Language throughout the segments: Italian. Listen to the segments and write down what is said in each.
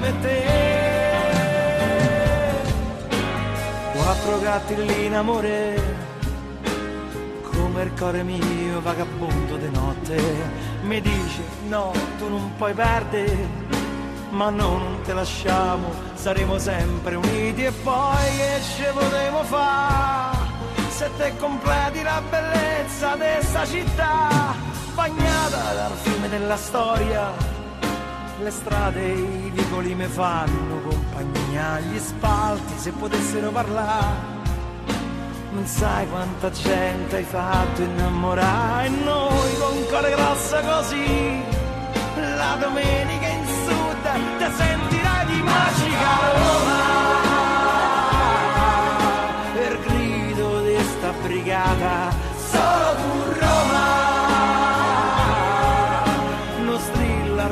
per te. Quattro gatti lì in amore come il cuore mio vagabondo di notte. Mi dice no tu non puoi perdere ma no non te lasciamo saremo sempre uniti e poi che ci potremo fare? Se te completi la bellezza di questa città bagnata dal fiume della storia le strade e i vicoli mi fanno compagnia, gli spalti se potessero parlare. Non sai quanta gente hai fatto innamorare e noi con cuore grosso così. La domenica in sud ti sentirai di magica Roma. Per grido di sta brigata, solo tu Roma. Non strilla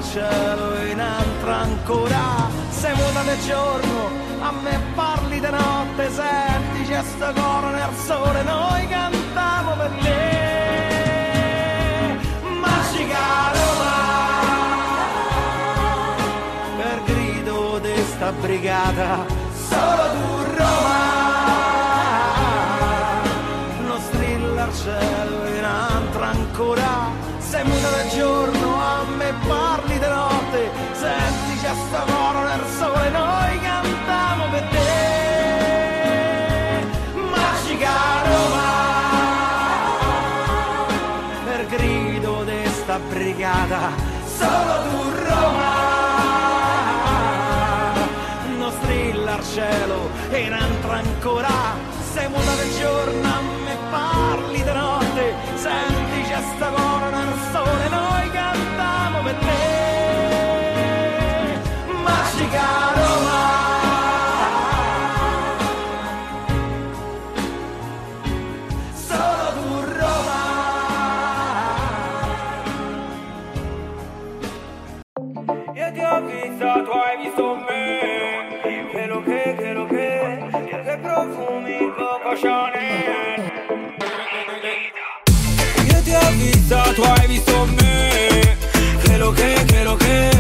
ancora. Sei muta del giorno a me parli di notte senti c'è sto coro nel sole noi cantiamo per te. Magica Roma per grido di sta brigata solo tu Roma. Non strilla al cielo in altra ancora. Sei muta del giorno a me parli sto coro nel sole noi cantiamo per te. Magica Roma. Per grido di sta brigata solo tu Roma. Non strilla al cielo e in altra ancora. Sei muta del giorno a me parli di notte. Senti c'è sta coro nel tu hai visto me. Che lo che, che lo che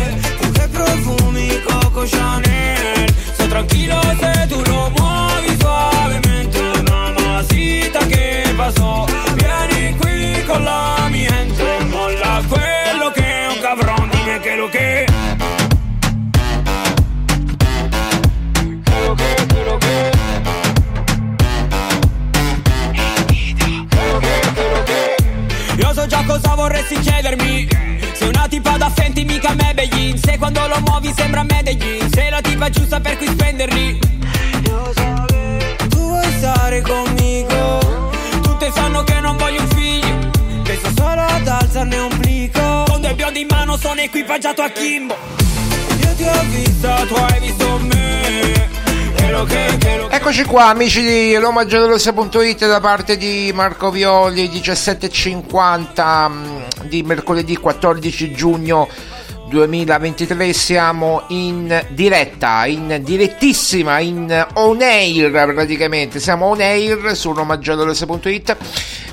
Tu che profumi Coco Chanel. Sto tranquillo se Medellin Se quando lo muovi sembra Medellin Sei la tipa giusta per cui spenderli. Tu vuoi stare conmigo. Tutte sanno che non voglio un figlio. Penso solo ad alzarne un plico. Con due biondi in mano sono equipaggiato a Kimbo. Io ti ho visto, tu hai visto me. E Eccoci qua amici di romagiallorossa.it da parte di Marco Violi 17.50 mm, di mercoledì 14 giugno 2023 siamo in diretta, in direttissima, in on air praticamente, siamo on air su romagiallorossa.it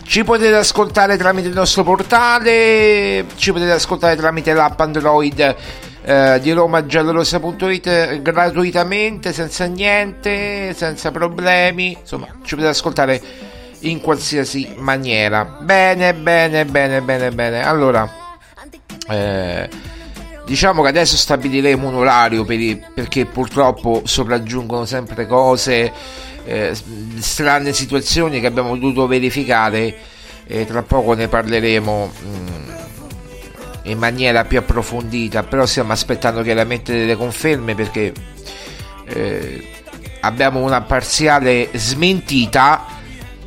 ci potete ascoltare tramite il nostro portale, ci potete ascoltare tramite l'app Android eh, di romagiallorossa.it gratuitamente, senza niente, senza problemi, insomma ci potete ascoltare in qualsiasi maniera. Bene, bene, bene, bene, bene. Allora, eh, diciamo che adesso stabiliremo un orario per i, perché purtroppo sopraggiungono sempre cose, eh, strane situazioni che abbiamo dovuto verificare e tra poco ne parleremo. Mh, mm, in maniera più approfondita, però stiamo aspettando chiaramente delle conferme perché eh, abbiamo una parziale smentita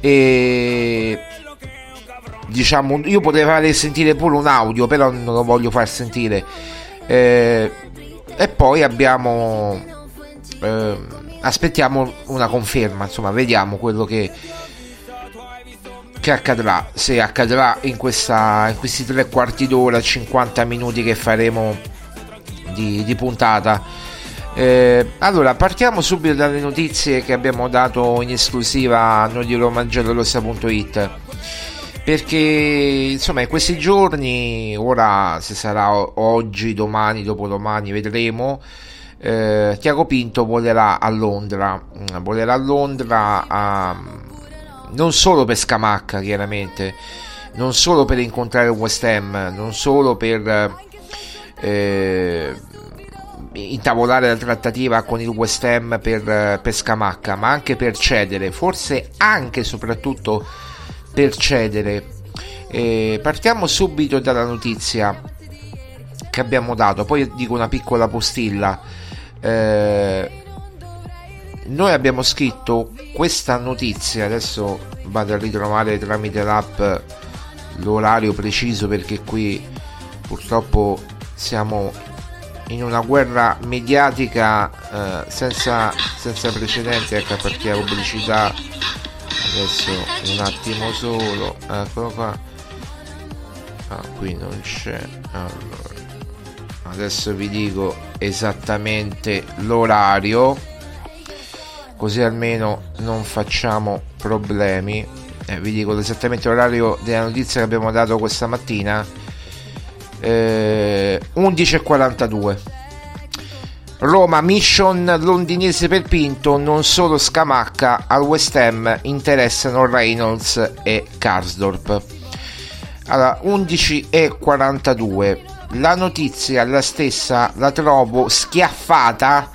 e diciamo io potrei fare sentire pure un audio però non lo voglio far sentire eh, e poi abbiamo eh, aspettiamo una conferma insomma vediamo quello che che accadrà, se accadrà in, questa, in questi tre quarti d'ora, 50 minuti che faremo di, di puntata. Eh, allora, partiamo subito dalle notizie che abbiamo dato in esclusiva a noi di romangiallorossa.it perché insomma in questi giorni, ora se sarà oggi, domani, dopodomani, vedremo. Eh, Tiago Pinto volerà a Londra, volerà a Londra a non solo per Scamacca chiaramente, non solo per incontrare West Ham, non solo per eh, intavolare la trattativa con il West Ham per, per Scamacca, ma anche per cedere, forse anche e soprattutto per cedere. Eh, partiamo subito dalla notizia che abbiamo dato, poi dico una piccola postilla. Eh, noi abbiamo scritto questa notizia, adesso vado a ritrovare tramite l'app l'orario preciso perché qui purtroppo siamo in una guerra mediatica eh, senza, senza precedenti, ecco partire la pubblicità, adesso un attimo solo, eccolo qua, ah, qui non c'è, allora, adesso vi dico esattamente l'orario così almeno non facciamo problemi. Eh, vi dico esattamente l'orario della notizia che abbiamo dato questa mattina. Eh, 11.42. Roma mission londinese per Pinto, non solo Scamacca, al West Ham interessano Reynolds e Karsdorp. Allora, 11.42. La notizia, la stessa, la trovo schiaffata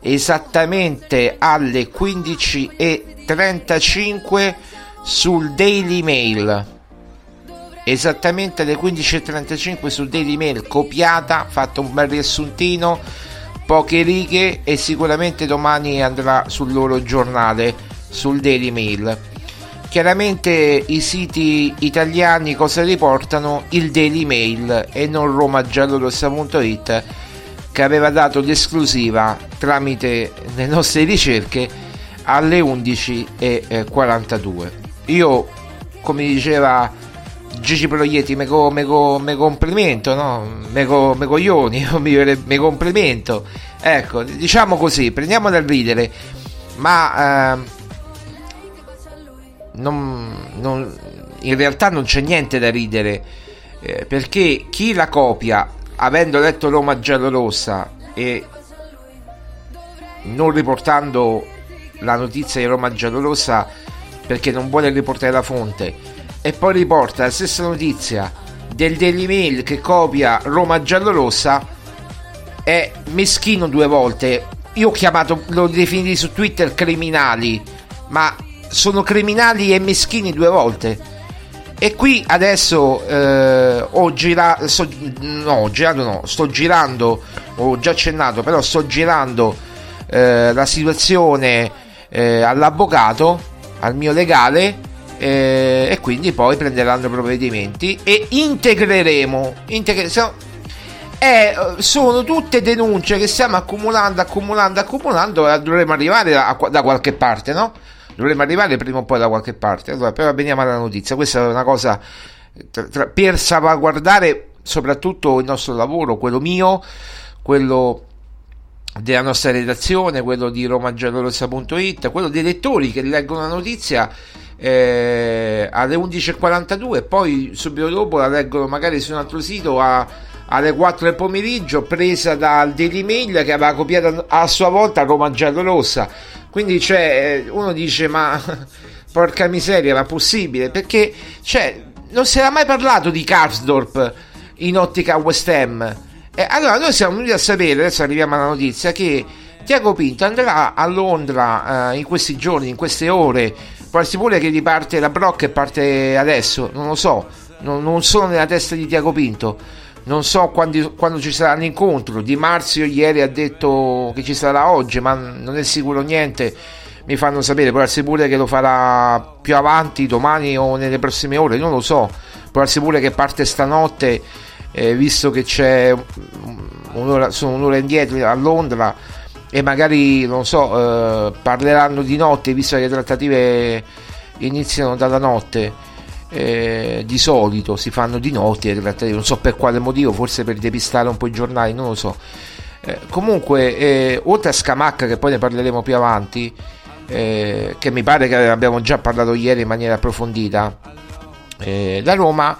esattamente alle 15.35 sul Daily Mail esattamente alle 15.35 sul Daily Mail copiata fatto un bel riassuntino poche righe e sicuramente domani andrà sul loro giornale sul Daily Mail chiaramente i siti italiani cosa riportano il Daily Mail e non romagiallorossa.it che aveva dato l'esclusiva tramite le nostre ricerche alle 11.42. Io, come diceva Gigi Proietti, me, co, me, co, me complimento, no? Me, co, me coglioni, me complimento. Ecco, diciamo così, prendiamo dal ridere, ma eh, non, non, in realtà non c'è niente da ridere, eh, perché chi la copia avendo letto Roma giallorossa e non riportando la notizia di Roma giallorossa perché non vuole riportare la fonte e poi riporta la stessa notizia del Daily Mail che copia Roma giallorossa è meschino due volte. Io ho chiamato l'ho definito su Twitter criminali ma sono criminali e meschini due volte. E qui adesso eh, ho girato, sto, no, ho girato no, sto girando, ho già accennato, però sto girando eh, la situazione eh, all'avvocato, al mio legale, eh, e quindi poi prenderanno provvedimenti e integreremo, integre, eh, sono tutte denunce che stiamo accumulando, accumulando, accumulando e dovremmo arrivare a, da qualche parte, no? Dovremmo arrivare prima o poi da qualche parte. Allora, però veniamo alla notizia. Questa è una cosa tra, tra, per salvaguardare soprattutto il nostro lavoro, quello mio, quello della nostra redazione, quello di romagiallorossa.it, quello dei lettori che leggono la notizia eh, alle 11.42 e poi subito dopo la leggono magari su un altro sito a, alle 4 del pomeriggio presa dal Daily Mail che aveva copiato a sua volta Roma Giallorossa quindi c'è eh, uno dice ma porca miseria ma possibile? Perché cioè, non si era mai parlato di Karsdorp in ottica West Ham. Eh, allora noi siamo venuti a sapere adesso arriviamo alla notizia che Tiago Pinto andrà a Londra eh, in questi giorni in queste ore può pure che riparte la Brock e parte adesso, non lo so, non, non sono nella testa di Tiago Pinto, non so quando, quando, ci sarà l'incontro. Di Marzio ieri ha detto che ci sarà oggi, ma non è sicuro niente. Mi fanno sapere, può essere pure che lo farà più avanti, domani o nelle prossime ore, non lo so. Può essere pure che parte stanotte, eh, visto che c'è un'ora, sono un'ora indietro a Londra e magari non so eh, parleranno di notte visto che le trattative iniziano dalla notte. Eh, di solito si fanno di notte le trattative non so per quale motivo forse per depistare un po' i giornali non lo so. Eh, comunque eh, oltre a Scamacca che poi ne parleremo più avanti eh, che mi pare che abbiamo già parlato ieri in maniera approfondita eh, la Roma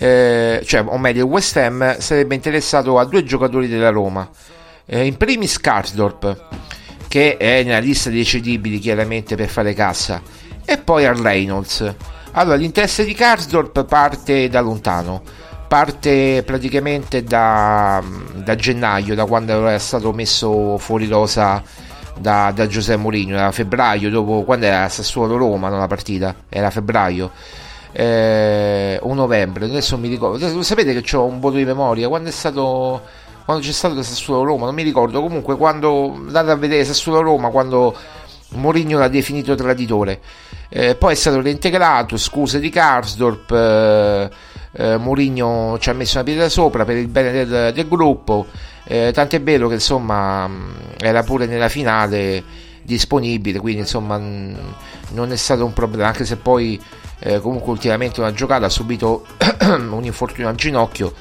cioè o meglio il West Ham sarebbe interessato a due giocatori della Roma eh, in primis Karsdorp, che è nella lista dei cedibili chiaramente per fare cassa, e poi al Reynolds. Allora, l'interesse di Karsdorp parte da lontano, parte praticamente da, da gennaio, da quando era stato messo fuori rosa da, da Giuseppe Mourinho, era febbraio, dopo quando era Sassuolo-Roma, non la partita, era febbraio. Eh, o novembre, adesso mi ricordo. Sapete che ho un voto di memoria? Quando è stato quando c'è stato Sassuolo Roma, non mi ricordo, comunque quando andate a vedere Sassuolo Roma quando Mourinho l'ha definito traditore. Eh, poi è stato reintegrato, scuse di Karsdorp, eh, eh, Mourinho ci ha messo una pietra sopra per il bene del, del gruppo, eh, tant'è vero che insomma era pure nella finale disponibile, quindi insomma non è stato un problema, anche se poi eh, comunque ultimamente una giocata ha subito un infortunio al ginocchio,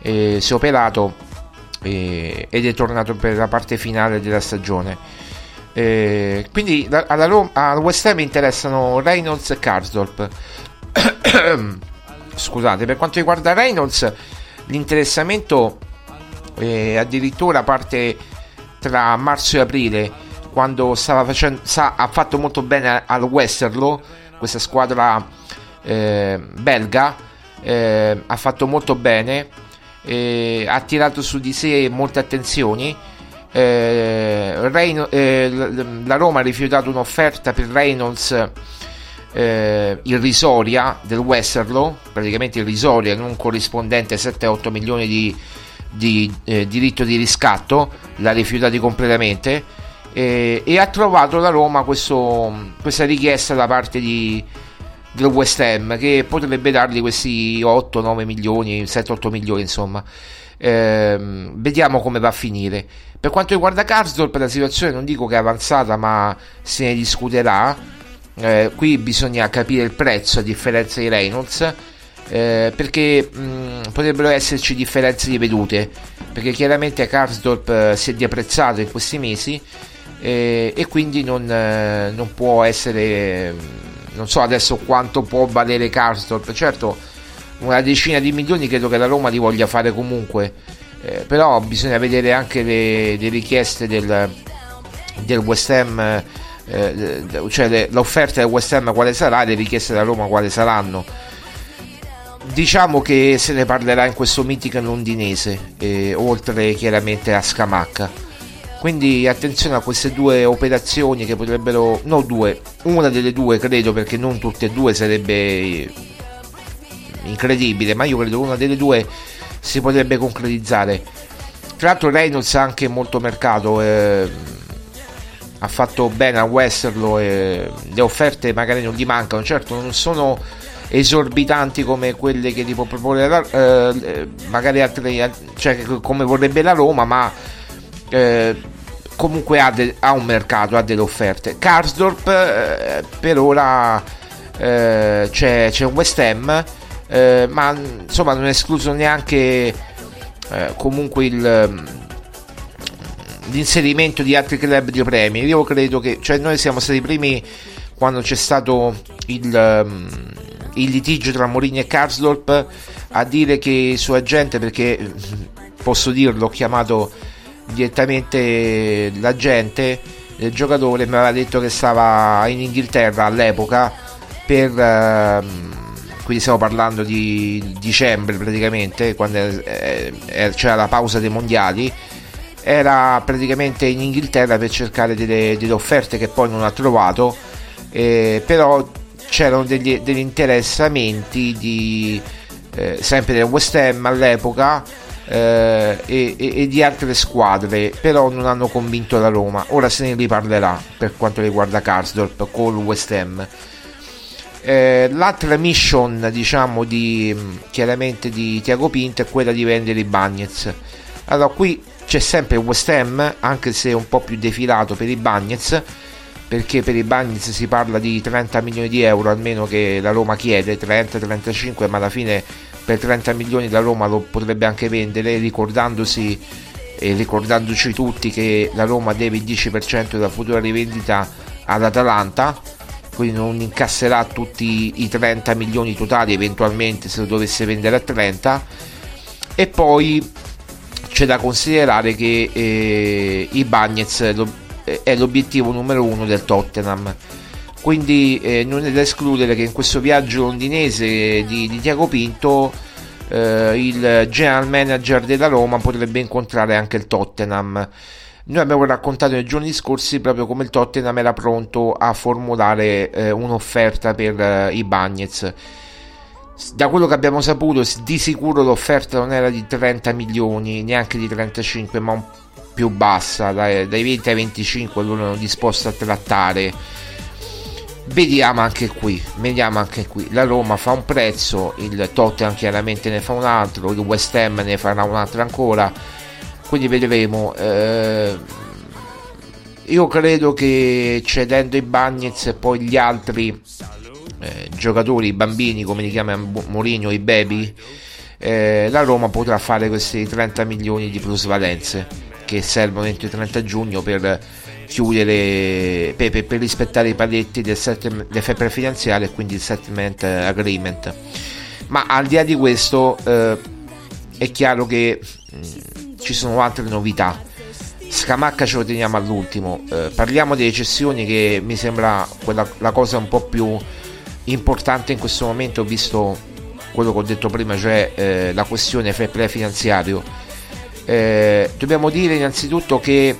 si è operato e, ed è tornato per la parte finale della stagione. Eh, quindi alla Roma, al West Ham interessano Reynolds e Karsdorp. Scusate, per quanto riguarda Reynolds, l'interessamento eh, addirittura parte tra marzo e aprile, quando facendo, sa, ha fatto molto bene al Westerlo, questa squadra eh, belga, eh, ha fatto molto bene eh, ha tirato su di sé molte attenzioni. Eh, Reyn- eh, la Roma ha rifiutato un'offerta per Reynolds eh, irrisoria del Westerlo, praticamente irrisoria, non corrispondente a 7-8 milioni di, di eh, diritto di riscatto, l'ha rifiutato completamente eh, e ha trovato la Roma questo, questa richiesta da parte di, del West Ham che potrebbe dargli questi 8-9 milioni, 7-8 milioni insomma. Eh, vediamo come va a finire. Per quanto riguarda Karsdorp la situazione non dico che è avanzata ma se ne discuterà. Eh, qui bisogna capire il prezzo a differenza di Reynolds. Eh, perché mh, potrebbero esserci differenze di vedute perché chiaramente Karsdorp eh, si è deprezzato in questi mesi eh, e quindi non, eh, non può essere non so adesso quanto può valere Karsdorp, certo una decina di milioni credo che la Roma li voglia fare comunque, eh, però bisogna vedere anche le, le richieste del, del West Ham, eh, cioè le, l'offerta del West Ham quale sarà, le richieste della Roma quale saranno. Diciamo che se ne parlerà in questo meeting londinese, eh, oltre chiaramente a Scamacca quindi attenzione a queste due operazioni che potrebbero, no due, una delle due credo perché non tutte e due sarebbe incredibile, ma io credo una delle due si potrebbe concretizzare. Tra l'altro Reynolds ha anche molto mercato, eh, ha fatto bene a Westerlo e le offerte magari non gli mancano, certo non sono esorbitanti come quelle che ti può proporre la, eh, magari altre, cioè come vorrebbe la Roma, ma eh, comunque ha, de, ha, un mercato, ha delle offerte. Karsdorp eh, per ora eh, c'è, c'è, un West Ham, eh, ma insomma non è escluso neanche eh, comunque il l'inserimento di altri club di premi. Io credo che cioè noi siamo stati i primi quando c'è stato il, um, il litigio tra Mourinho e Karsdorp a dire che il suo agente, perché posso dirlo, ho chiamato direttamente l'agente del giocatore, mi aveva detto che stava in Inghilterra all'epoca per... Uh, quindi stiamo parlando di dicembre praticamente, quando c'era la pausa dei mondiali, era praticamente in Inghilterra per cercare delle, delle offerte che poi non ha trovato, eh, però c'erano degli, degli interessamenti di, eh, sempre del West Ham all'epoca eh, e, e, di altre squadre, però non hanno convinto la Roma. Ora se ne riparlerà per quanto riguarda Karsdorp con West Ham. Eh, l'altra mission, diciamo, di, chiaramente di Tiago Pinto è quella di vendere i Bagnets. Allora, qui c'è sempre West Ham, anche se un po' più defilato per i Bagnets perché per i Bagnets si parla di 30 milioni di euro almeno che la Roma chiede 30-35 ma alla fine per 30 milioni la Roma lo potrebbe anche vendere ricordandosi e ricordandoci tutti che la Roma deve il 10% della futura rivendita all'Atalanta quindi non incasserà tutti i 30 milioni totali eventualmente se lo dovesse vendere a 30 e poi c'è da considerare che eh, i Bagnets è l'obiettivo numero uno del Tottenham. Quindi eh, non è da escludere che in questo viaggio londinese di, di Tiago Pinto eh, il general manager della Roma potrebbe incontrare anche il Tottenham. Noi abbiamo raccontato nei giorni scorsi proprio come il Tottenham era pronto a formulare eh, un'offerta per eh, i Bagnets. Da quello che abbiamo saputo, di sicuro l'offerta non era di 30 milioni, neanche di 35, ma più bassa, dai, dai 20 ai 25 loro erano disposti a trattare. Vediamo anche qui, vediamo anche qui. La Roma fa un prezzo, il Tottenham chiaramente ne fa un altro, il West Ham ne farà un altro ancora. Quindi vedremo. Eh, io credo che cedendo i Bagnets e poi gli altri eh, giocatori, i bambini come li chiama Mourinho, i baby, eh, la Roma potrà fare questi 30 milioni di plusvalenze che servono entro il 30 giugno per chiudere per, per, per rispettare i paletti del, del FEPRE finanziario e quindi il settlement agreement. Ma al di là di questo eh, è chiaro che mh, mm, ci sono altre novità. Scamacca ce lo teniamo all'ultimo. Eh, parliamo delle cessioni che mi sembra quella, la cosa un po' più importante in questo momento visto quello che ho detto prima cioè eh, la questione FEPRE finanziario eh, dobbiamo dire innanzitutto che,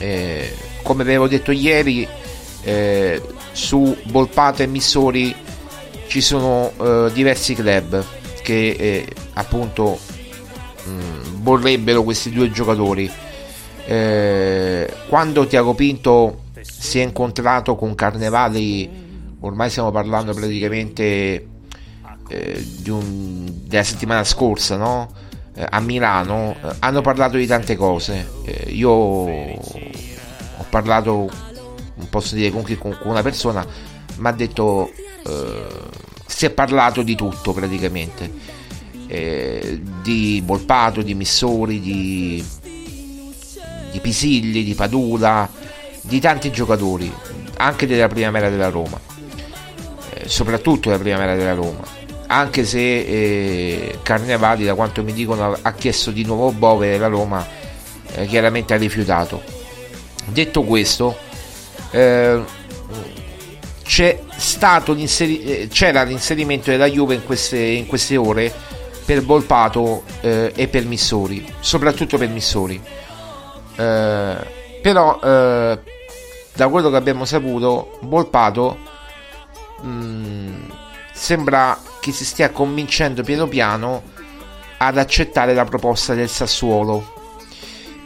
eh, come avevo detto ieri, eh, su Volpato e Missori ci sono eh, diversi club che eh, appunto mh, mm, vorrebbero questi due giocatori. Eh, quando Tiago Pinto si è incontrato con Carnevali, ormai stiamo parlando praticamente un, della settimana scorsa, no? eh, a Milano eh, hanno parlato di tante cose. Eh, io parlato, non posso dire con chi, con una persona, mi ha detto eh, si è parlato di tutto praticamente. Eh, di Volpato, di Missori, di, di Pisilli, di Padula, di tanti giocatori, anche della primavera della Roma, eh, soprattutto della primavera della Roma. Anche se eh, Carnevali da quanto mi dicono ha chiesto di nuovo Bove la Roma eh, chiaramente ha rifiutato detto questo eh, l'inseri- eh, c'era l'inserimento della Juve in queste, in queste ore per Volpato eh, e per Missori soprattutto per Missori eh, però da quello che abbiamo saputo Volpato mh, mm, sembra che si stia convincendo piano piano ad accettare la proposta del Sassuolo.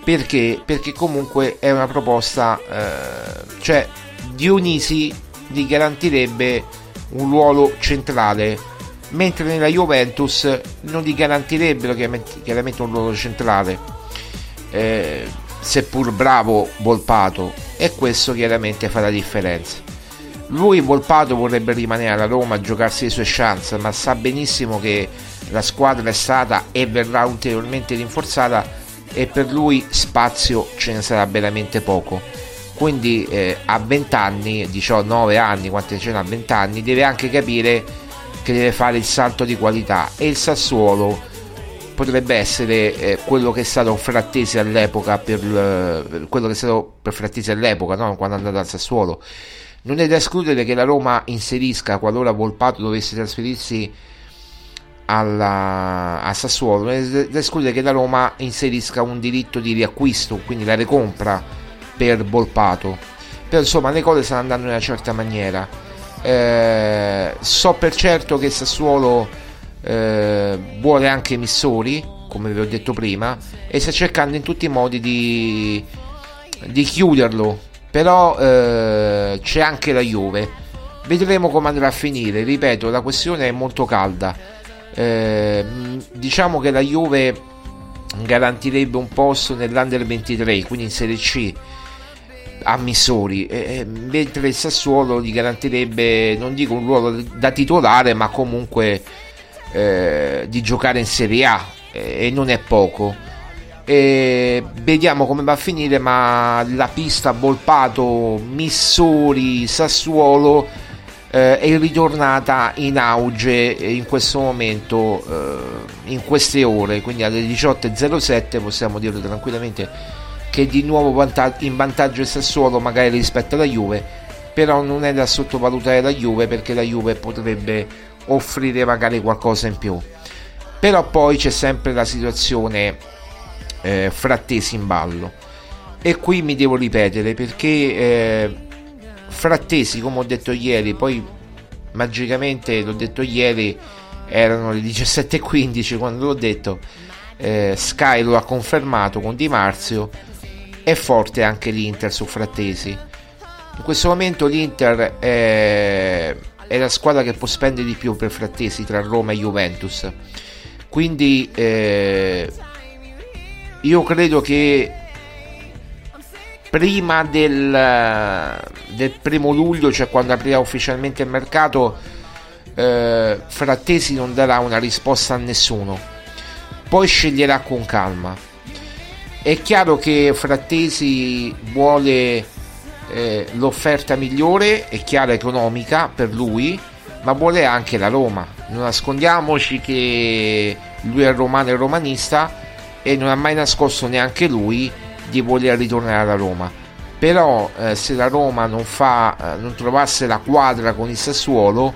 Perché? Perché comunque è una proposta, eh, cioè Dionisi gli garantirebbe un ruolo centrale, mentre nella Juventus non gli garantirebbero chiaramente, chiaramente un ruolo centrale, eh, seppur bravo Volpato, e questo chiaramente fa la differenza. Lui Volpato vorrebbe rimanere alla Roma a giocarsi le sue chance, ma sa benissimo che la squadra è stata e verrà ulteriormente rinforzata e per lui spazio ce ne sarà veramente poco. Quindi eh, a 20 anni, 19 anni, quante ce n'ha 20 anni, deve anche capire che deve fare il salto di qualità e il Sassuolo potrebbe essere eh, quello che è stato Frattesi all'epoca per eh, quello che è stato per Frattesi all'epoca, no? quando è andato al Sassuolo. Non è da escludere che la Roma inserisca, qualora Volpato dovesse trasferirsi alla, a Sassuolo, è da escludere che la Roma inserisca un diritto di riacquisto, quindi la recompra per Volpato. Però insomma le cose stanno andando in una certa maniera. Eh, so per certo che Sassuolo eh, vuole anche Missori, come vi ho detto prima, e sta cercando in tutti i modi di, di chiuderlo. Però eh, c'è anche la Juve. Vedremo come andrà a finire. Ripeto, la questione è molto calda. Eh, diciamo che la Juve garantirebbe un posto nell'Under 23, quindi in Serie C a Missori, eh, mentre il Sassuolo gli garantirebbe, non dico un ruolo da titolare, ma comunque eh, di giocare in Serie A e non è poco. E vediamo come va a finire, ma la pista Volpato, Missori, Sassuolo eh, è ritornata in auge in questo momento, eh, in queste ore, quindi alle 18.07 possiamo dirlo tranquillamente che di nuovo in vantaggio il Sassuolo magari rispetto alla Juve, però non è da sottovalutare la Juve perché la Juve potrebbe offrire magari qualcosa in più. Però poi c'è sempre la situazione eh, frattesi in ballo. E qui mi devo ripetere perché eh, frattesi, come ho detto ieri, poi magicamente l'ho detto ieri, erano le 17.15 quando l'ho detto. Eh, Sky lo ha confermato con Di Marzio è forte anche l'Inter su Frattesi. In questo momento l'Inter è, è la squadra che può spendere di più per Frattesi tra Roma e Juventus. Quindi eh, io credo che prima del, del, primo luglio, cioè quando aprirà ufficialmente il mercato, eh, Frattesi non darà una risposta a nessuno. Poi sceglierà con calma è chiaro che Frattesi vuole eh, l'offerta migliore, è chiara economica per lui, ma vuole anche la Roma. Non nascondiamoci che lui è romano e romanista e non ha mai nascosto neanche lui di voler ritornare alla Roma. Però eh, se la Roma non, fa, eh, non trovasse la quadra con il Sassuolo,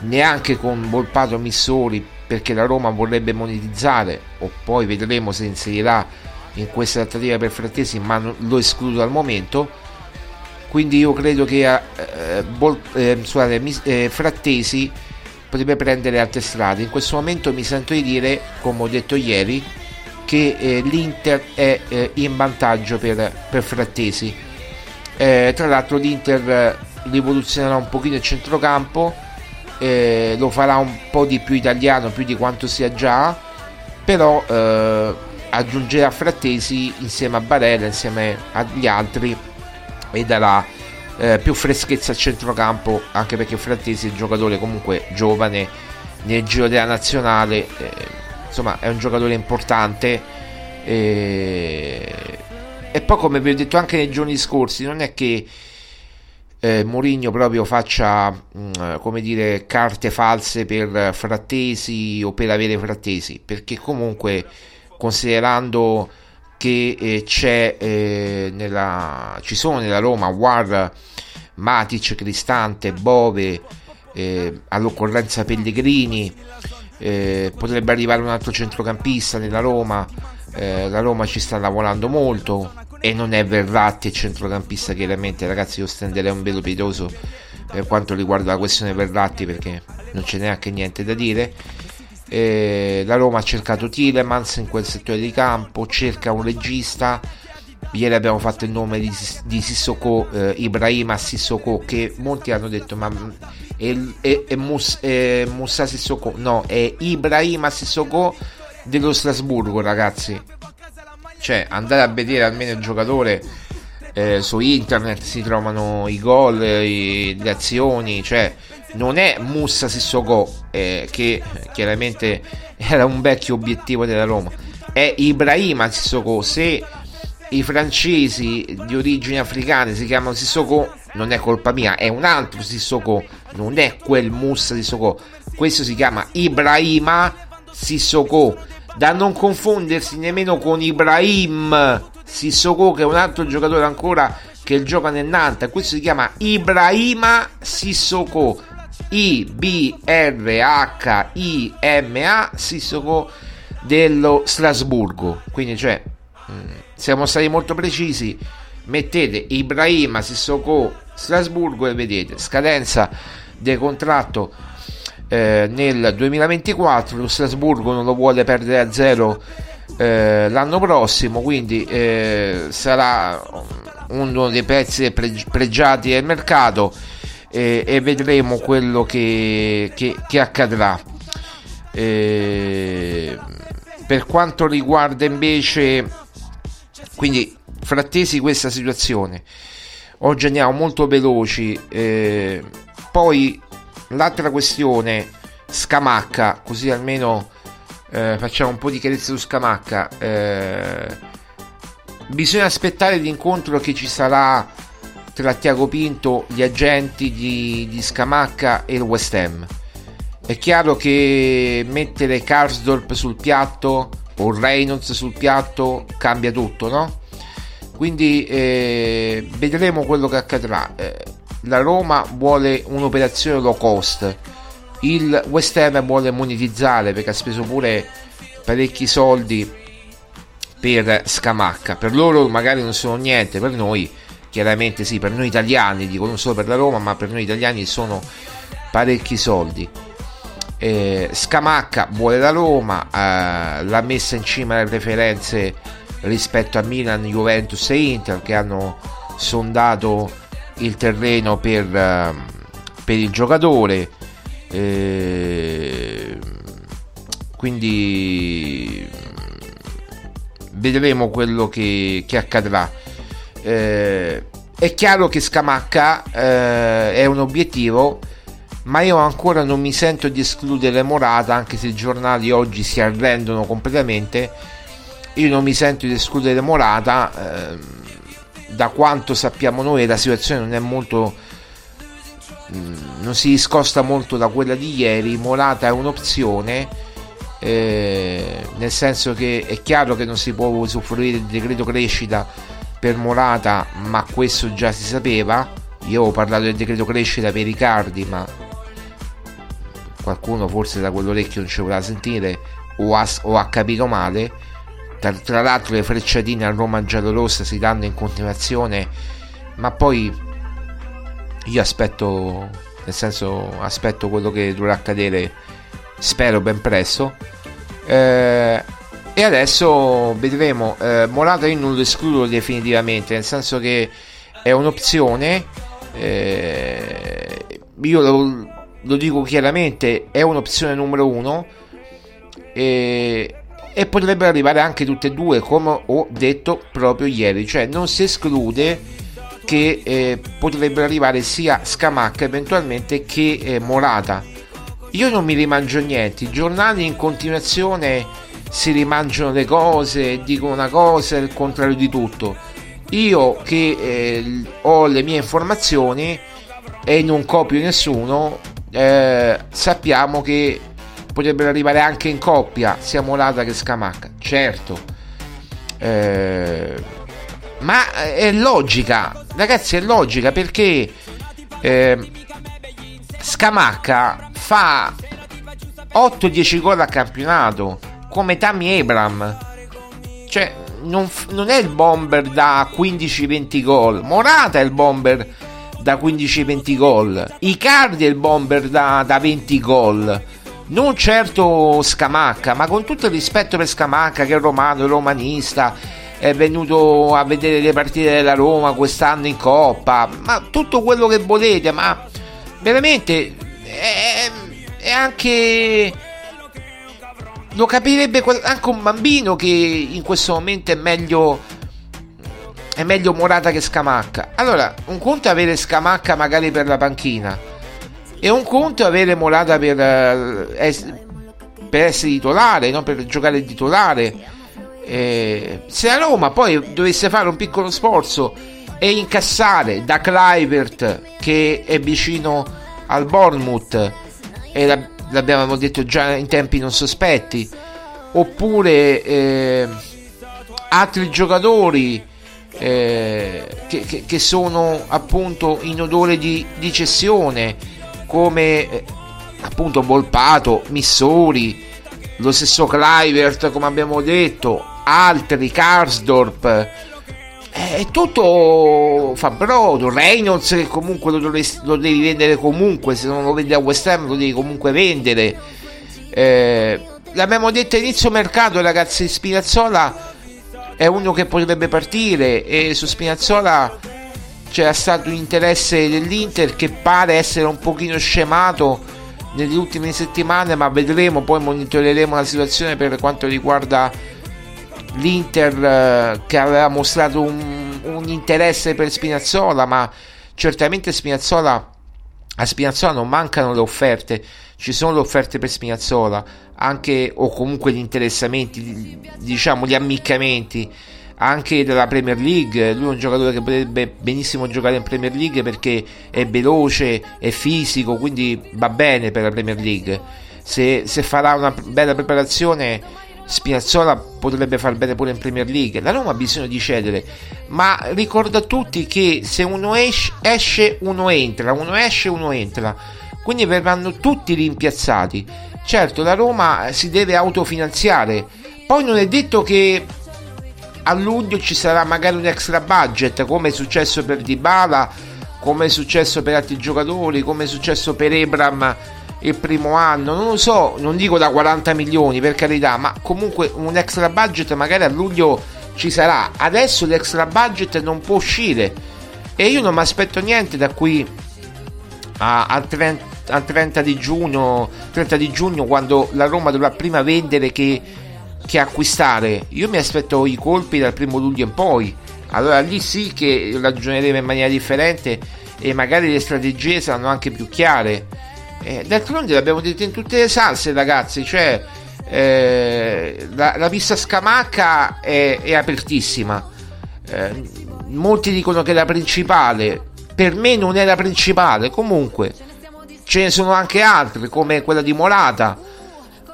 neanche con Volpato Missori, perché la Roma vorrebbe monetizzare, o poi vedremo se inserirà in questa trattativa per Frattesi, ma lo escludo al momento. Quindi io credo che eh, Bol, eh, scusate, eh, Frattesi potrebbe prendere altre strade. In questo momento mi sento di dire, come ho detto ieri, che eh, l'Inter è eh, in vantaggio per, per Frattesi. Eh, tra l'altro l'Inter rivoluzionerà un pochino il centrocampo, lo farà un po' di più italiano, più di quanto sia già, però aggiungerà Frattesi insieme a Barella, insieme agli altri e darà eh, più freschezza al centrocampo anche perché Frattesi è un giocatore comunque giovane nel giro della nazionale eh, insomma è un giocatore importante. Eh, e poi come vi ho detto anche nei giorni scorsi non è che eh, Mourinho proprio faccia mh, mm, come dire carte false per Frattesi o per avere Frattesi. Perché comunque considerando che eh, c'è eh, nella, ci sono nella Roma War, Matic, Cristante, Bove, eh, all'occorrenza Pellegrini, eh, potrebbe arrivare un altro centrocampista nella Roma, eh, la Roma ci sta lavorando molto e non è Verratti il centrocampista chiaramente ragazzi io stenderei un velo pietoso per quanto riguarda la questione Verratti perché non c'è neanche niente da dire. Eh, la Roma ha cercato Tilemans in quel settore di campo, cerca un regista ieri abbiamo fatto il nome di, di Sissoko, eh, Ibrahima Sissoko, che molti hanno detto ma è, è, è, Mus, è Musa Sissoko, no, è Ibrahima Sissoko dello Strasburgo ragazzi. Cioè andare a vedere almeno il giocatore eh, su internet si trovano i gol, i, le azioni, cioè non è Musa Sissoko eh, che chiaramente era un vecchio obiettivo della Roma, è Ibrahima Sissoko, se i francesi di origini africane si chiamano Sissoko non è colpa mia, è un altro Sissoko, non è quel Musa Sissoko, questo si chiama Ibrahima Sissoko, da non confondersi nemmeno con Ibrahim Sissoko che è un altro giocatore ancora che gioca nel Nantes, questo si chiama Ibrahima Sissoko, I-B-R-H-I-M-A Sissoko dello Strasburgo, quindi cioè mm, siamo stati molto precisi. Mettete Ibrahima Sissoko Strasburgo e vedete scadenza del contratto eh, nel 2024 lo Strasburgo non lo vuole perdere a zero eh, l'anno prossimo quindi eh, sarà uno dei pezzi pregiati del mercato e vedremo quello che, che, che accadrà. Eh, per quanto riguarda invece quindi frattesi questa situazione. Oggi andiamo molto veloci eh, poi l'altra questione Scamacca così almeno eh, facciamo un po' di chiarezza su Scamacca eh, bisogna aspettare l'incontro che ci sarà tra Tiago Pinto gli agenti di, di Scamacca e il West Ham. È chiaro che mettere Karsdorp sul piatto o Reynolds sul piatto cambia tutto no? Quindi eh, vedremo quello che accadrà. Eh, la Roma vuole un'operazione low cost, il West Ham vuole monetizzare perché ha speso pure parecchi soldi per Scamacca. Per loro magari non sono niente, per noi chiaramente sì, per noi italiani, dico non solo per la Roma, ma per noi italiani sono parecchi soldi. Eh, Scamacca vuole la Roma, eh, l'ha messa in cima alle preferenze rispetto a Milan, Juventus e Inter che hanno sondato il terreno per, uh, per il giocatore. Eh, quindi vedremo quello che, che accadrà. Eh, è chiaro che Scamacca eh, è un obiettivo, ma io ancora non mi sento di escludere Morata, anche se i giornali oggi si arrendono completamente. Io non mi sento di escludere Morata eh, da quanto sappiamo noi la situazione non è molto mm, non si discosta molto da quella di ieri. Morata è un'opzione eh, nel senso che è chiaro che non si può usufruire del decreto crescita per Morata ma questo già si sapeva. Io ho parlato del decreto crescita per Riccardi ma qualcuno forse da quell'orecchio non ci voleva sentire o ha, o ha capito male tra, tra l'altro le frecciatine a Roma giallorossa si danno in continuazione, ma poi io aspetto, nel senso aspetto quello che dovrà accadere, spero ben presto. Eh, e adesso vedremo. Eh, Morata io non lo escludo definitivamente, nel senso che è un'opzione. Eh, io lo, lo, dico chiaramente, è un'opzione numero uno. E, e potrebbero arrivare anche tutte e due come ho detto proprio ieri. Cioè non si esclude che eh, potrebbero arrivare sia Scamacca eventualmente che eh, Morata. Io non mi rimangio niente. I giornali in continuazione si rimangiano le cose dicono una cosa il contrario di tutto. Io che eh, ho le mie informazioni e non copio nessuno eh, sappiamo che potrebbero arrivare anche in coppia. Sia Morata che Scamacca. Certo. Eh, ma è logica. Ragazzi è logica perché eh, Scamacca fa 8-10 gol a campionato come Tammy Abram cioè non, non, è il bomber da 15-20 gol. Morata è il bomber da 15-20 gol. Icardi è il bomber da, da 20 gol. Non certo Scamacca, ma con tutto il rispetto per Scamacca che è romano, è romanista, è venuto a vedere le partite della Roma quest'anno in Coppa, ma tutto quello che volete, ma veramente è, è anche lo capirebbe anche un bambino che in questo momento è meglio è meglio Morata che Scamacca. Allora, un conto è avere Scamacca magari per la panchina e un conto è avere Morata per, eh, per essere titolare, non per giocare titolare. Eh, se la Roma poi dovesse fare un piccolo sforzo e incassare da Clivert che è vicino al Bournemouth e l'abbiamo detto già in tempi non sospetti oppure eh, altri giocatori eh, che, che, che, sono appunto in odore di, di cessione come eh, appunto Volpato, Missori, lo stesso Clivert come abbiamo detto, altri, Karsdorp, eh, è tutto fa brodo, Reynolds che comunque lo, dovresti, lo, devi vendere comunque, se non lo vendi a West Ham lo devi comunque vendere. Eh, l'abbiamo detto all'inizio mercato ragazzi, Spinazzola è uno che potrebbe partire e su Spinazzola c'era stato un interesse dell'Inter che pare essere un pochino scemato nelle ultime settimane ma vedremo poi monitoreremo la situazione per quanto riguarda l'Inter eh, che aveva mostrato un, un, interesse per Spinazzola ma certamente Spinazzola a Spinazzola non mancano le offerte ci sono le offerte per Spinazzola anche o comunque gli interessamenti, diciamo gli ammiccamenti anche della Premier League. Lui è un giocatore che potrebbe benissimo giocare in Premier League perché è veloce, è fisico, quindi va bene per la Premier League. Se, se farà una bella preparazione, Spinazzola potrebbe far bene pure in Premier League. La Roma ha bisogno di cedere, ma ricorda a tutti che se uno esce, esce uno entra, uno esce, uno entra. Quindi verranno tutti rimpiazzati Certo, la Roma si deve autofinanziare. Poi non è detto che a luglio ci sarà magari un extra budget, come è successo per Dybala, come è successo per altri giocatori, come è successo per Ebram il primo anno. Non lo so, non dico da 40 milioni per carità, ma comunque un extra budget magari a luglio ci sarà. Adesso l'extra budget non può uscire e io non mi aspetto niente da qui al 30 al 30 di giugno, 30 di giugno quando la Roma dovrà prima vendere che, che acquistare. Io mi aspetto i colpi dal primo luglio in poi. Allora lì sì che ragioneremo in maniera differente e magari le strategie saranno anche più chiare. Eh, d'altronde l'abbiamo detto in tutte le salse, ragazzi. Cioè, eh, la, la, pista Scamacca è, è apertissima. Eh, molti dicono che è la principale. Per me non è la principale. Comunque, ce ne sono anche altre come quella di Morata.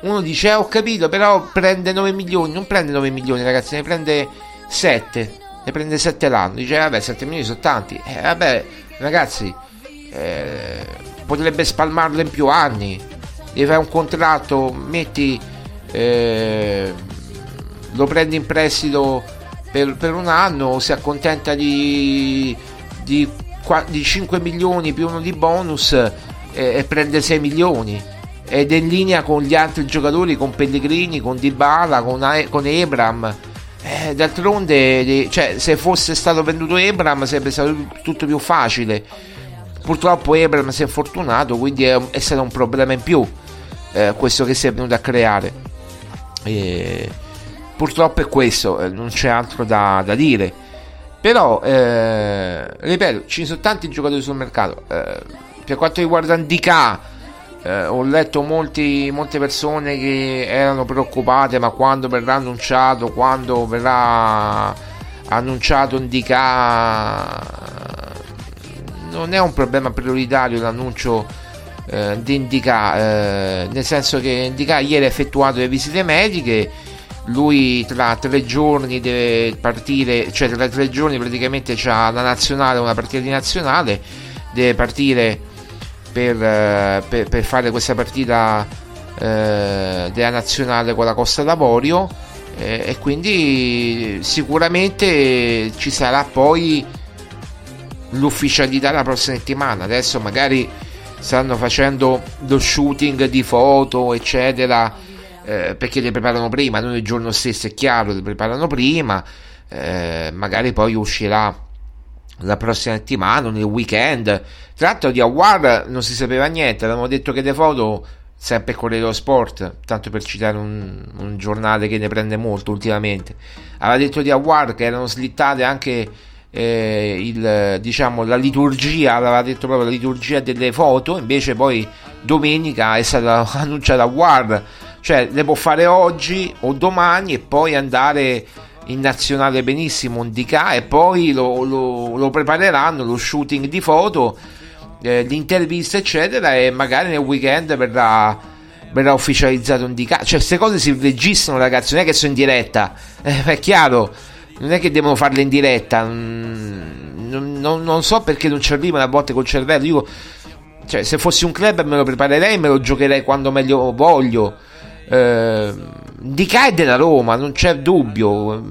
Uno dice eh, ho capito però prende 9 milioni. Non prende 9 milioni ragazzi ne prende 7 ne prende 7 l'anno. Dice vabbè 7 milioni sono tanti. Eh, vabbè ragazzi eh, potrebbe spalmarlo in più anni. Devi fare un contratto metti eh, lo prendi in prestito per, per, un anno si accontenta di, di, di 5 milioni più uno di bonus e, prende 6 milioni ed è in linea con gli altri giocatori, con Pellegrini, con Dybala, con, con Ebram. Eh, d'altronde, cioè, se fosse stato venduto Ebram sarebbe stato tutto più facile. Purtroppo Ebram si è fortunato, quindi è, è stato un problema in più eh, questo che si è venuto a creare. E, purtroppo è questo, eh, non c'è altro da, da dire. Però, eh, ripeto, ci sono tanti giocatori sul mercato eh, per quanto riguarda Ndika, eh, ho letto molti, molte persone che erano preoccupate, ma quando verrà annunciato, quando verrà annunciato Ndika, non è un problema prioritario l'annuncio eh, di Ndika, eh, nel senso che Ndika ieri ha effettuato le visite mediche lui tra tre giorni deve partire, cioè tra tre giorni praticamente c'ha la nazionale, una partita di nazionale, deve partire per, eh, per, per fare questa partita eh, della nazionale con la Costa d'Avorio eh, e quindi sicuramente ci sarà poi l'ufficialità la prossima settimana. Adesso magari stanno facendo lo shooting di foto eccetera eh, perché le preparano prima non il giorno stesso è chiaro le preparano prima eh, magari poi uscirà la prossima settimana, nel weekend. Tra l'altro di Awar non si sapeva niente, avevamo detto che le foto, sempre Corriere dello Sport, tanto per citare un, un, giornale che ne prende molto ultimamente, aveva detto di Awar che erano slittate anche eh, il, diciamo, la liturgia, aveva detto proprio la liturgia delle foto, invece poi domenica è stata annunciata Awar, cioè le può fare oggi o domani e poi andare in nazionale benissimo un DK e poi lo, lo, lo prepareranno lo shooting di foto eh, l'intervista eccetera e magari nel weekend verrà, verrà ufficializzato un DK cioè queste cose si registrano ragazzi non è che sono in diretta. Eh, è chiaro non è che devono farle in diretta. Mm, non, non, non so perché non ci arrivano a volte col cervello. Io cioè, se fossi un club me lo preparerei me lo giocherei quando meglio voglio. Eh, di K è della Roma, non c'è dubbio.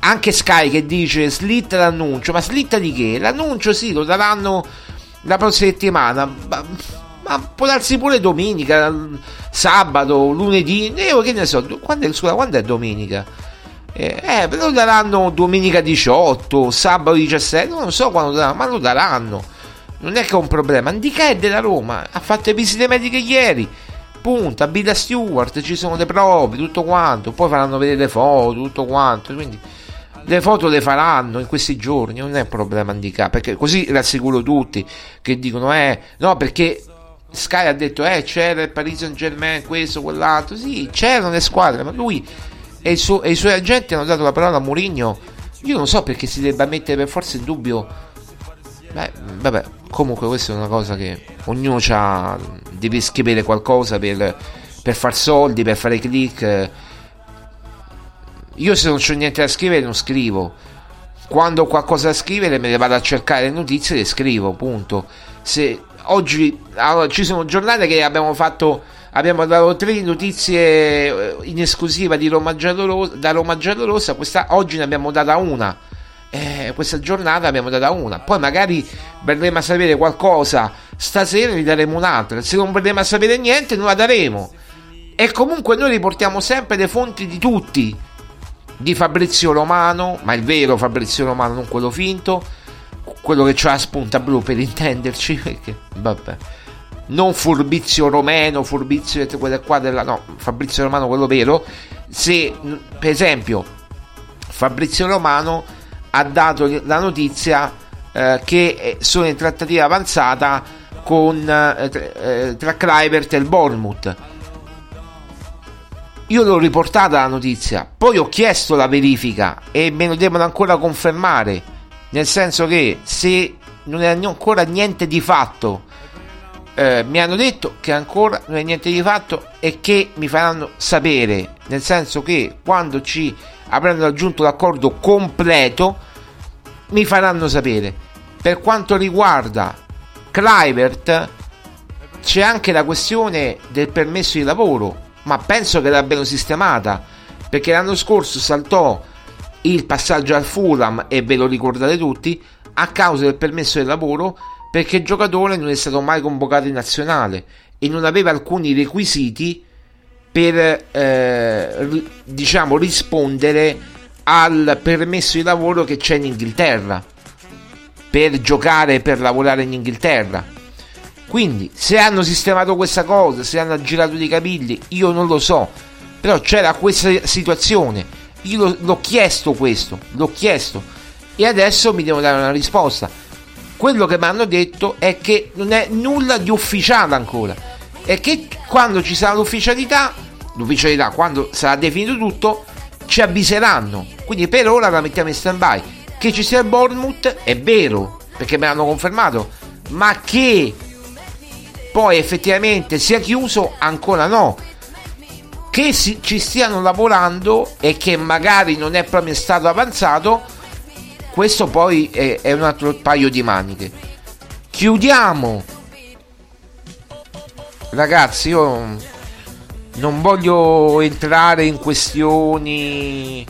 Anche Sky che dice slitta l'annuncio, ma slitta di che? L'annuncio sì, lo daranno la prossima settimana, ma, ma può darsi pure domenica, sabato, lunedì, io che ne so, quando è, scusa, quando è domenica? Eh, eh, lo daranno domenica 18, sabato 17, non so quando daranno, ma lo daranno. Non è che è un problema. Andica è della Roma, ha fatto visite mediche ieri punta, Bida Stewart, ci sono le prove, tutto quanto, poi faranno vedere le foto, tutto quanto, quindi le foto le faranno in questi giorni, non è problema handicap, perché così rassicuro tutti che dicono eh, no, perché Sky ha detto eh, c'era il Paris Saint Germain, questo, quell'altro, sì, c'erano le squadre, ma lui e, suo, e i suoi agenti hanno dato la parola a Mourinho, io non so perché si debba mettere per forza in dubbio Beh, vabbè, comunque questa è una cosa che ognuno ha, deve scrivere qualcosa per, per far soldi, per fare click. Io se non c'ho niente da scrivere non scrivo. Quando ho qualcosa da scrivere me ne vado a cercare notizie e le scrivo, punto. Se oggi allora, ci sono giornate che abbiamo fatto abbiamo dato tre notizie eh, in esclusiva di Roma Giallorosa, da Roma Giallorossa, questa oggi ne abbiamo data una eh, questa giornata abbiamo data una. Poi magari verremo a sapere qualcosa stasera, vi daremo un'altra. Se non verremo a sapere niente, non la daremo. E comunque noi riportiamo sempre le fonti di tutti. Di Fabrizio Romano, ma il vero Fabrizio Romano, non quello finto. Quello che c'ha la spunta blu per intenderci. Perché, vabbè. Non Furbizio Romano, Furbizio quelle qua della. No, Fabrizio Romano, quello vero. Se, per esempio, Fabrizio Romano ha dato la notizia eh, che sono in trattativa avanzata con, eh, eh, tra Kluivert e il Bournemouth. Io l'ho riportata la notizia, poi ho chiesto la verifica e me lo devono ancora confermare, nel senso che se non è ancora niente di fatto, eh, mi hanno detto che ancora non è niente di fatto e che mi faranno sapere, nel senso che quando ci avranno raggiunto l'accordo completo, mi faranno sapere. Per quanto riguarda Clivert, c'è anche la questione del permesso di lavoro, ma penso che l'abbiano sistemata, perché l'anno scorso saltò il passaggio al Fulham, e ve lo ricordate tutti, a causa del permesso di lavoro, perché il giocatore non è stato mai convocato in nazionale e non aveva alcuni requisiti per eh, diciamo rispondere al permesso di lavoro che c'è in Inghilterra per giocare per lavorare in Inghilterra. Quindi, se hanno sistemato questa cosa, se hanno girato i capigli, io non lo so. Però c'era questa situazione. Io l'ho chiesto questo, l'ho chiesto. E adesso mi devo dare una risposta. Quello che mi hanno detto è che non è nulla di ufficiale ancora. E che quando ci sarà l'ufficialità, l'ufficialità, quando sarà definito tutto, ci avviseranno. Quindi per ora la mettiamo in stand by. Che ci sia il Bournemouth è vero, perché me l'hanno confermato, ma che poi effettivamente sia chiuso ancora no. Che si, ci stiano lavorando e che magari non è proprio stato avanzato, questo poi è, è un altro paio di maniche. Chiudiamo. Ragazzi, io non voglio entrare in questioni.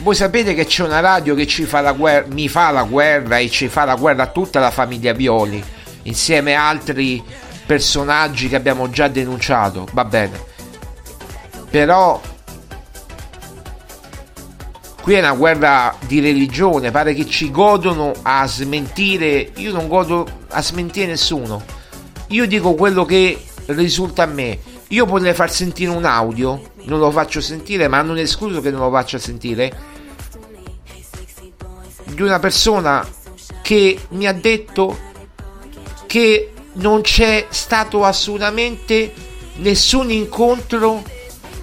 Voi sapete che c'è una radio che ci fa la guerra, mi fa la guerra e ci fa la guerra a tutta la famiglia Violi, insieme a altri personaggi che abbiamo già denunciato, va bene. Però qui è una guerra di religione, pare che ci godono a smentire, io non godo a smentire nessuno, io dico quello che risulta a me, io potrei far sentire un audio, non lo faccio sentire, ma non è escluso che non lo faccia sentire, di una persona che mi ha detto che non c'è stato assolutamente nessun incontro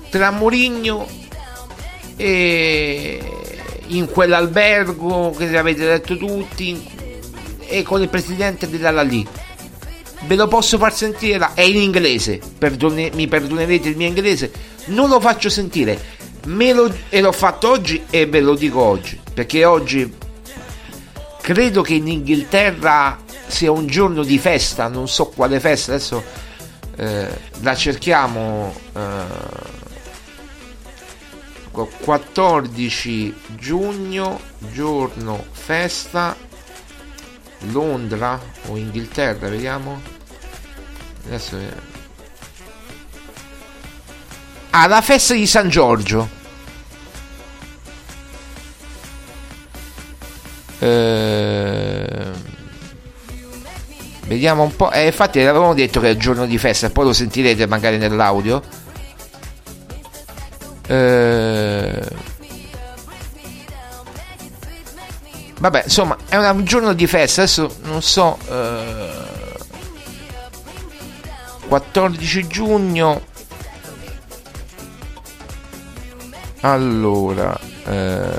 tra Mourinho e in quell'albergo che avete detto tutti e con il presidente della Lali ve lo posso far sentire là. è in inglese. Perdone, mi perdonerete il mio inglese. Non lo faccio sentire. Me lo, e l'ho fatto oggi e ve lo dico oggi perché oggi credo che in Inghilterra sia un giorno di festa non so quale festa adesso eh, la cerchiamo eh, 14 giugno giorno festa Londra o Inghilterra vediamo. Adesso ah la festa di San Giorgio. Eh, vediamo un po' eh, infatti avevamo detto che è giorno di festa poi lo sentirete magari nell'audio eh, vabbè, insomma, è un giorno di festa. Adesso non so. Eh, 14 giugno. Allora, eh,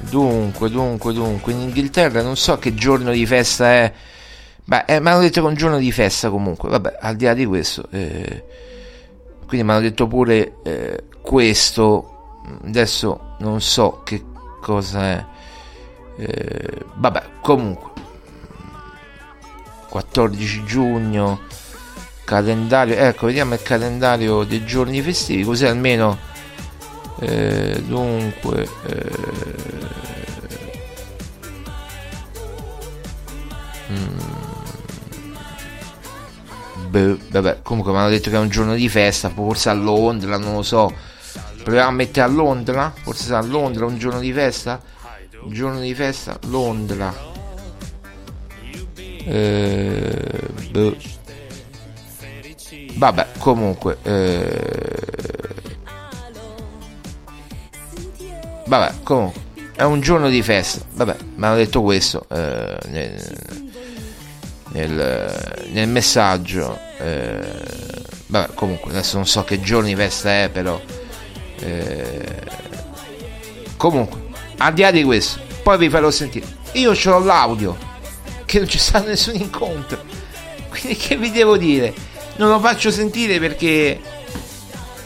dunque, dunque, dunque, in Inghilterra non so che giorno di festa è. Beh, eh, mi hanno detto che è un giorno di festa comunque. Vabbè, al di là di questo. Eh, quindi mi hanno detto pure eh, questo. Adesso non so che cosa è. Eh, vabbè comunque. 14 giugno calendario ecco vediamo il calendario dei giorni festivi così almeno eh, dunque vabbè, comunque mi hanno detto che è un giorno di festa, forse a Londra, non lo so. Proviamo a mettere a Londra? Forse a Londra un giorno di festa? Un giorno di festa? Londra. Eh, boh. Vabbè, comunque. Eh... Vabbè, comunque. È un giorno di festa. Vabbè, mi hanno detto questo. Eh, nel nel, nel messaggio. Eh, vabbè, comunque adesso non so che giorno di festa è, però. Eh, comunque, al di là di questo, poi vi farò sentire. Io ho l'audio, che non c'è stato nessun incontro. Quindi che vi devo dire? Non lo faccio sentire perché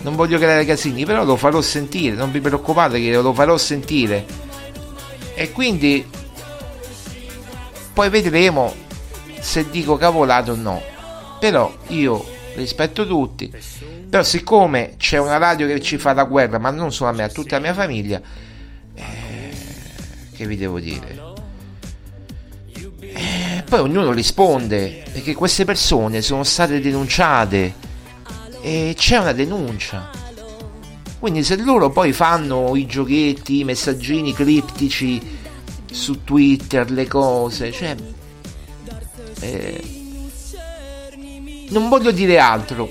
non voglio creare casini, però lo farò sentire, non vi preoccupate che lo farò sentire. E quindi poi vedremo se dico cavolate o no. Però io rispetto tutti. Però siccome c'è una radio che ci fa la guerra, ma non solo a me, a tutta la mia famiglia, eh, che vi devo dire? Eh, poi ognuno risponde, perché queste persone sono state denunciate e c'è una denuncia. Quindi se loro poi fanno i giochetti, i messaggini criptici su Twitter, le cose, cioè eh, non voglio dire altro.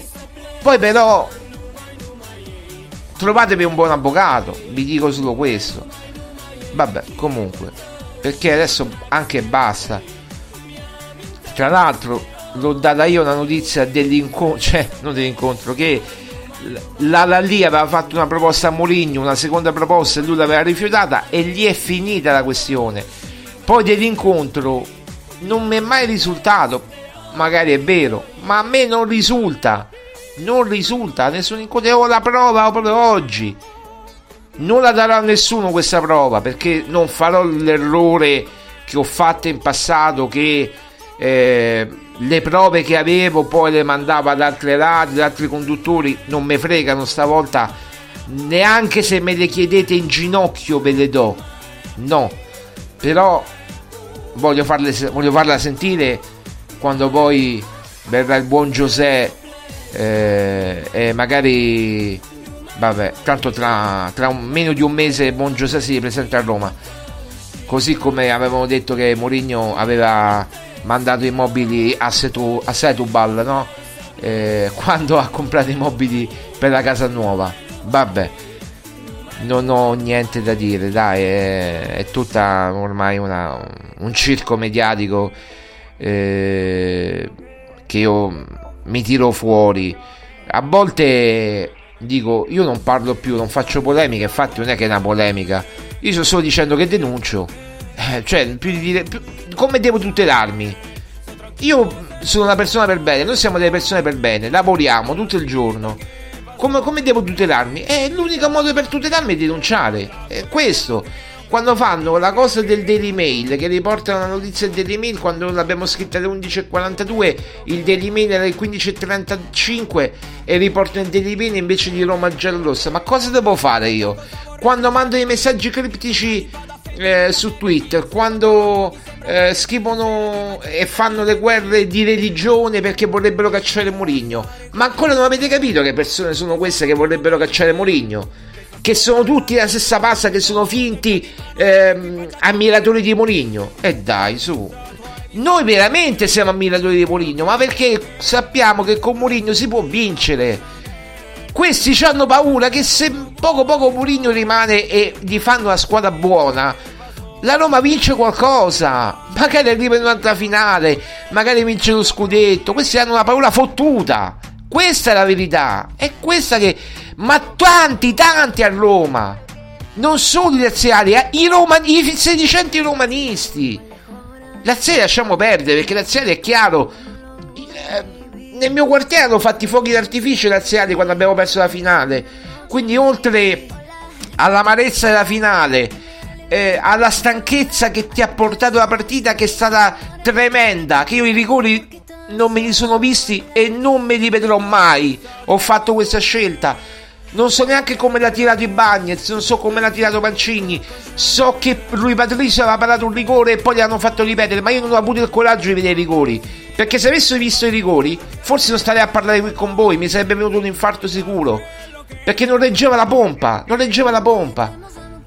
Poi però trovatevi un buon avvocato, vi dico solo questo. Vabbè, comunque, perché adesso anche basta. Tra l'altro, l'ho data io una notizia dell'incontro, cioè non dell'incontro, che la Lalli aveva fatto una proposta a Moligno, una seconda proposta e lui l'aveva rifiutata e gli è finita la questione. Poi dell'incontro non mi è mai risultato, magari è vero, ma a me non risulta, non risulta, nessun incontro, ho la prova proprio oggi. Non la darò a nessuno questa prova perché non farò l'errore che ho fatto in passato che eh, le prove che avevo poi le mandavo ad altre radio, ad altri conduttori, non mi fregano stavolta, neanche se me le chiedete in ginocchio ve le do. No, però voglio, farle, voglio farla sentire quando poi verrà il buon Giuseppe eh, e magari Vabbè, tanto tra, tra un, meno di un mese Mongio si presenta a Roma. Così come avevamo detto che Mourinho aveva mandato i mobili a, Setu, a Setubal, no? Eh, quando ha comprato i mobili per la casa nuova. Vabbè, non ho niente da dire, dai, è, è tutta ormai una, un circo mediatico eh, che io mi tiro fuori. A volte dico, io non parlo più, non faccio polemica, infatti non è che è una polemica, io sto solo dicendo che denuncio. Eh, cioè, più di dire, più, come devo tutelarmi? Io sono una persona per bene, noi siamo delle persone per bene, lavoriamo tutto il giorno. Come, come devo tutelarmi? Eh, l'unico modo per tutelarmi è denunciare. È questo quando fanno la cosa del Daily Mail che riportano la notizia del Daily Mail quando l'abbiamo scritta alle 11.42 il Daily Mail alle 15.35 e riportano il Daily Mail invece di Roma Giallorossa. Ma cosa devo fare io? Quando mando i messaggi criptici eh, su Twitter quando eh, scrivono e fanno le guerre di religione perché vorrebbero cacciare Mourinho. Ma ancora non avete capito che persone sono queste che vorrebbero cacciare Mourinho che sono tutti la stessa pasta, che sono finti ehm, ammiratori di Moligno. E dai, su. Noi veramente siamo ammiratori di Moligno, ma perché sappiamo che con Moligno si può vincere. Questi hanno paura che se poco poco Mourinho rimane e gli fanno una squadra buona, la Roma vince qualcosa. Magari arriva in un'altra finale, magari vince lo scudetto. Questi hanno una paura fottuta. Questa è la verità. È questa che ma tanti, tanti a Roma. Non solo i razziali, eh? I, romani, i sedicenti romanisti. Razziali lasciamo perdere perché razziali è chiaro. Eh, nel mio quartiere hanno fatto i fuochi d'artificio razziali quando abbiamo perso la finale. Quindi oltre all'amarezza della finale, eh, alla stanchezza che ti ha portato la partita che è stata tremenda, che io i rigori non me li sono visti e non me li vedrò mai. Ho fatto questa scelta non so neanche come l'ha tirato i Bagnets, non so come l'ha tirato Mancini. So che lui Patrizio aveva parato un rigore e poi gli hanno fatto ripetere, ma io non ho avuto il coraggio di vedere i rigori. Perché se avessi visto i rigori, forse non starei a parlare qui con voi, mi sarebbe venuto un infarto sicuro. Perché non reggeva la pompa, non reggeva la pompa.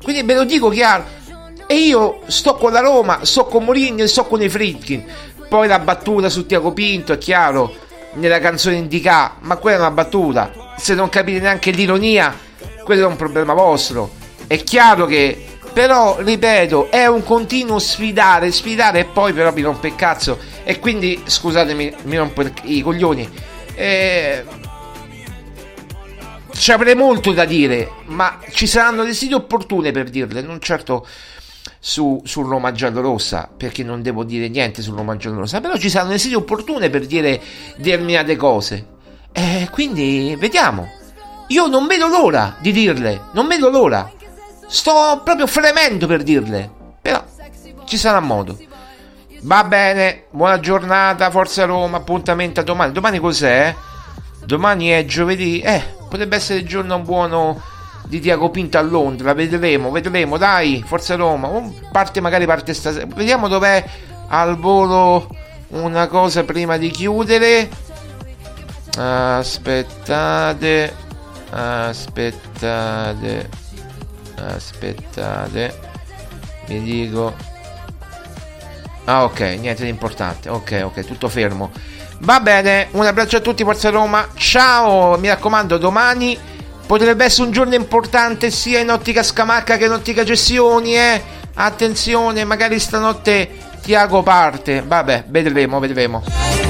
Quindi ve lo dico chiaro. E io sto con la Roma, sto con Mourinho e sto con i Fritkin. Poi la battuta su Tiago Pinto, è chiaro, nella canzone indica, ma quella è una battuta se non capite neanche l'ironia, quello è un problema vostro. È chiaro che, però, ripeto, è un continuo sfidare, sfidare e poi però mi rompe il cazzo. E quindi, scusatemi, mi rompo i coglioni. Eh, ci avrei molto da dire, ma ci saranno le siti opportune per dirle, non certo su, su Roma Giallorossa, perché non devo dire niente su Roma Giallorossa, però ci saranno le siti opportune per dire determinate cose. E quindi vediamo. Io non vedo l'ora di dirle, non vedo l'ora. Sto proprio fremendo per dirle. Però ci sarà modo. Va bene, buona giornata, Forza Roma, appuntamento a domani. Domani cos'è? Domani è giovedì. Eh, potrebbe essere il giorno buono di Tiago Pinto a Londra. Vedremo, vedremo. Dai, Forza Roma. Parte magari parte stasera. Vediamo dov'è al volo una cosa prima di chiudere. Aspettate, aspettate, aspettate. Vi dico. Ah, ok, niente di importante. Ok, ok, tutto fermo. Va bene, un abbraccio a tutti, Forza Roma. Ciao, mi raccomando, domani potrebbe essere un giorno importante sia in ottica Scamacca che in ottica Gestioni, eh. Attenzione, magari stanotte Tiago parte. Vabbè, vedremo, vedremo.